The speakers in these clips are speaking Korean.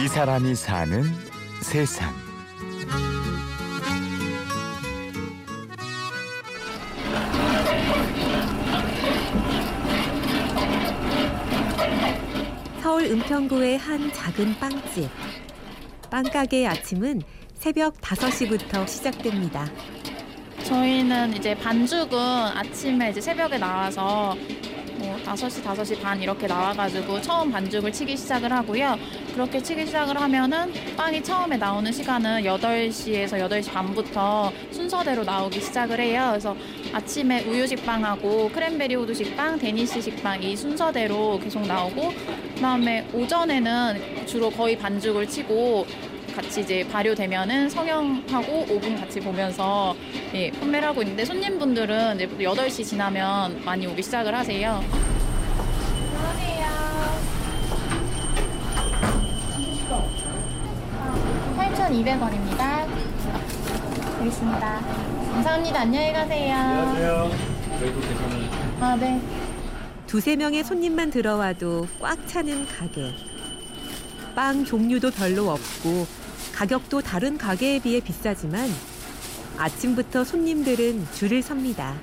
이 사람이 사는 세상. 서울 은평구의 한 작은 빵집. 빵가게의 아침은 새벽 5시부터 시작됩니다. 저희는 이제 반죽은 아침에 이제 새벽에 나와서 뭐 5시, 5시 반 이렇게 나와가지고 처음 반죽을 치기 시작을 하고요. 그렇게 치기 시작을 하면은 빵이 처음에 나오는 시간은 8시에서 8시 반부터 순서대로 나오기 시작을 해요. 그래서 아침에 우유식 빵하고 크랜베리 호두식 빵, 데니시 식빵 이 순서대로 계속 나오고 그다음에 오전에는 주로 거의 반죽을 치고 같이 이제 발효되면은 성형하고 오븐 같이 보면서 예, 판매를 하고 있는데 손님분들은 이제 8시 지나면 많이 오기 시작을 하세요. 안녕하세요. 8,200원입니다. 여기 있습니다. 감사합니다. 안녕히 가세요. 안녕하세요. 저희도 아, 네. 두세 명의 손님만 들어와도 꽉 차는 가게. 빵 종류도 별로 없고 가격도 다른 가게에 비해 비싸지만 아침부터 손님들은 줄을 섭니다.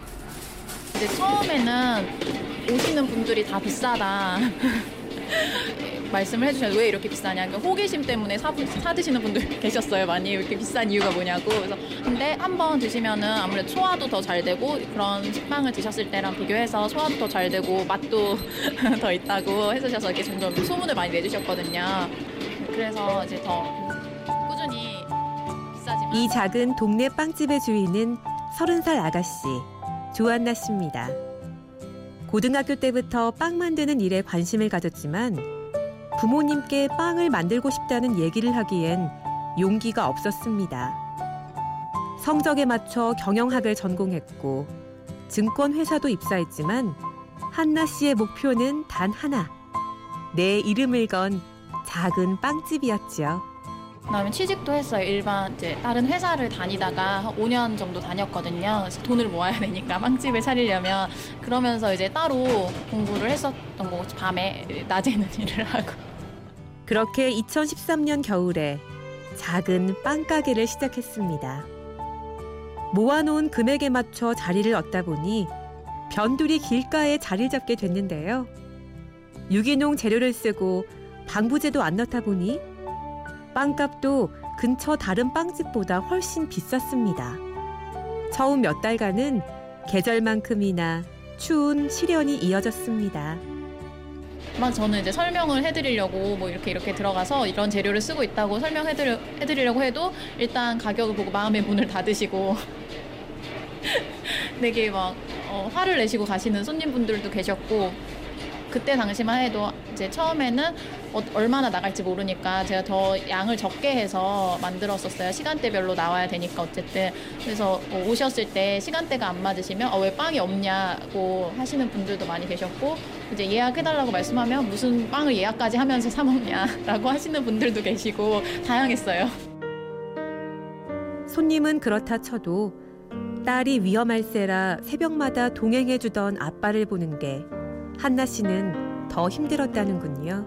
이제 처음에는 오시는 분들이 다 비싸다. 말씀을 해주셔서 왜 이렇게 비싸냐. 그러니까 호기심 때문에 사, 사드시는 분들 계셨어요. 많이 이렇게 비싼 이유가 뭐냐고. 그래서 근데 한 번 드시면은 아무래도 소화도 더 잘 되고 그런 식빵을 드셨을 때랑 비교해서 소화도 더 잘 되고 맛도 더 있다고 해주셔서 이렇게 점점 소문을 많이 내주셨거든요. 그래서 이제 더 이 작은 동네 빵집의 주인은 서른 살 아가씨 조한나 씨입니다. 고등학교 때부터 빵 만드는 일에 관심을 가졌지만 부모님께 빵을 만들고 싶다는 얘기를 하기엔 용기가 없었습니다. 성적에 맞춰 경영학을 전공했고 증권회사도 입사했지만 한나 씨의 목표는 단 하나. 내 이름을 건 작은 빵집이었죠. 그다음에 취직도 했어요. 일반 이제 다른 회사를 다니다가 한 5년 정도 다녔거든요. 그래서 돈을 모아야 되니까 빵집을 차리려면 그러면서 이제 따로 공부를 했었던 거고 밤에 낮에는 일을 하고 그렇게 2013년 겨울에 작은 빵가게를 시작했습니다. 모아놓은 금액에 맞춰 자리를 얻다 보니 변두리 길가에 자리를 잡게 됐는데요. 유기농 재료를 쓰고 방부제도 안 넣다 보니 빵값도 근처 다른 빵집보다 훨씬 비쌌습니다. 처음 몇 달간은 계절만큼이나 추운 시련이 이어졌습니다. 막 저는 이제 설명을 해드리려고 뭐 이렇게 이렇게 들어가서 이런 재료를 쓰고 있다고 설명해드리려고 해도 일단 가격을 보고 마음의 문을 닫으시고 되게 막 어, 화를 내시고 가시는 손님분들도 계셨고 그때 당시만 해도 이제 처음에는 어, 얼마나 나갈지 모르니까 제가 더 양을 적게 해서 만들었었어요. 시간대별로 나와야 되니까 어쨌든 그래서 어, 오셨을 때 시간대가 안 맞으시면 어, 왜 빵이 없냐고 하시는 분들도 많이 계셨고 이제 예약해달라고 말씀하면 무슨 빵을 예약까지 하면서 사 먹냐라고 하시는 분들도 계시고 다양했어요. 손님은 그렇다 쳐도 딸이 위험할세라 새벽마다 동행해주던 아빠를 보는 게 한나 씨는 더 힘들었다는군요.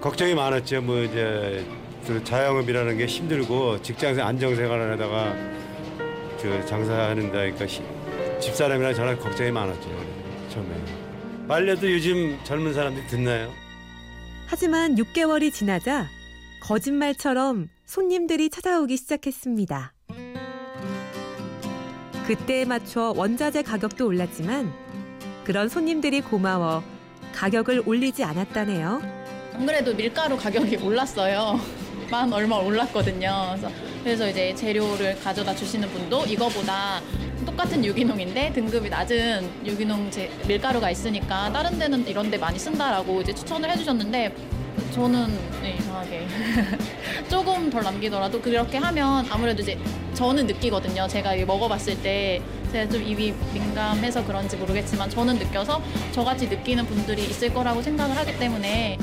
걱정이 많았죠. 뭐 이제 그 자영업이라는 게 힘들고 직장에서 안정생활을 하다가 저 장사하는다 시- 집사람이랑 저랑 걱정이 많았죠. 처음에. 빨래도 요즘 젊은 사람들이 듣나요? 하지만 6개월이 지나자 거짓말처럼 손님들이 찾아오기 시작했습니다. 그때에 맞춰 원자재 가격도 올랐지만 그런 손님들이 고마워 가격을 올리지 않았다네요. 안 그래도 밀가루 가격이 올랐어요. 만 얼마 올랐거든요. 그래서, 그래서 이제 재료를 가져다 주시는 분도 이거보다 똑같은 유기농인데 등급이 낮은 유기농 제, 밀가루가 있으니까 다른 데는 이런 데 많이 쓴다라고 이제 추천을 해주셨는데 저는 네, 이상하게 조금 덜 남기더라도 그렇게 하면 아무래도 이제 저는 느끼거든요. 제가 먹어봤을 때 제가 좀 입이 민감해서 그런지 모르겠지만 저는 느껴서 저같이 느끼는 분들이 있을 거라고 생각을 하기 때문에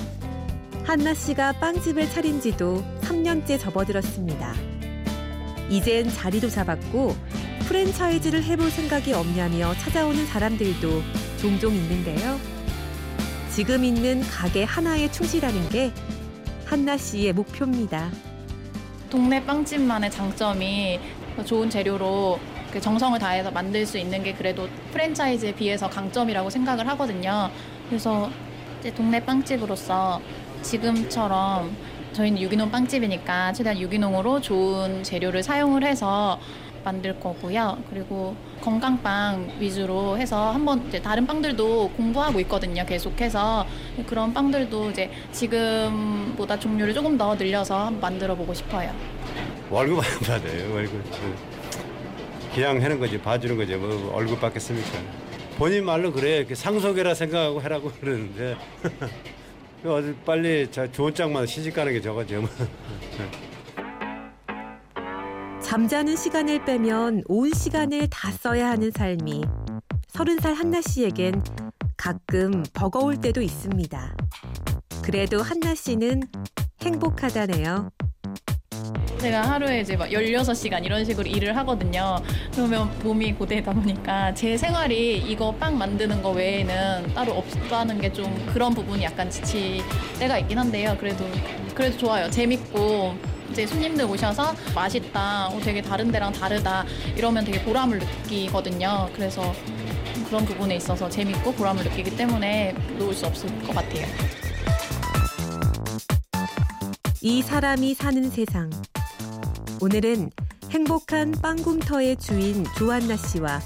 한나 씨가 빵집을 차린 지도 3년째 접어들었습니다. 이젠 자리도 잡았고 프랜차이즈를 해볼 생각이 없냐며 찾아오는 사람들도 종종 있는데요. 지금 있는 가게 하나에 충실하는 게 한나 씨의 목표입니다. 동네 빵집만의 장점이 좋은 재료로 그 정성을 다해서 만들 수 있는 게 그래도 프랜차이즈에 비해서 강점이라고 생각을 하거든요. 그래서 이제 동네 빵집으로서 지금처럼 저희는 유기농 빵집이니까 최대한 유기농으로 좋은 재료를 사용을 해서 만들 거고요. 그리고 건강빵 위주로 해서 한번 이제 다른 빵들도 공부하고 있거든요. 계속해서 그런 빵들도 이제 지금보다 종류를 조금 더 늘려서 만들어 보고 싶어요. 월급 안 받아요. 월급. 그냥 하는 거지, 봐주는 거지. 뭐 월급 받겠습니까? 본인 말로 그래. 상속이라 생각하고 하라고 그러는데. 어디 빨리 자, 좋은 짝만 시집 가는 게 저거죠. 뭐. 잠자는 시간을 빼면 온 시간을 다 써야 하는 삶이 서른 살 한나 씨에겐 가끔 버거울 때도 있습니다. 그래도 한나 씨는 행복하다네요. 제가 하루에 이제 막 16시간 이런 식으로 일을 하거든요. 그러면 몸이 고되다 보니까 제 생활이 이거 빵 만드는 거 외에는 따로 없다는 게 좀 그런 부분이 약간 지칠 때가 있긴 한데요. 그래도, 그래도 좋아요. 재밌고 이제 손님들 오셔서 맛있다, 어, 되게 다른 데랑 다르다 이러면 되게 보람을 느끼거든요. 그래서 그런 부분에 있어서 재밌고 보람을 느끼기 때문에 놓을 수 없을 것 같아요. 이 사람이 사는 세상. 오늘은 행복한 빵굼터의 주인 조한나 씨와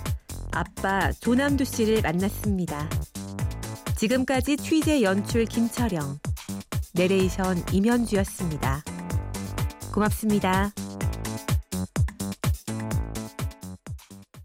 아빠 조남두 씨를 만났습니다. 지금까지 취재 연출 김철영, 내레이션 임현주였습니다. 고맙습니다.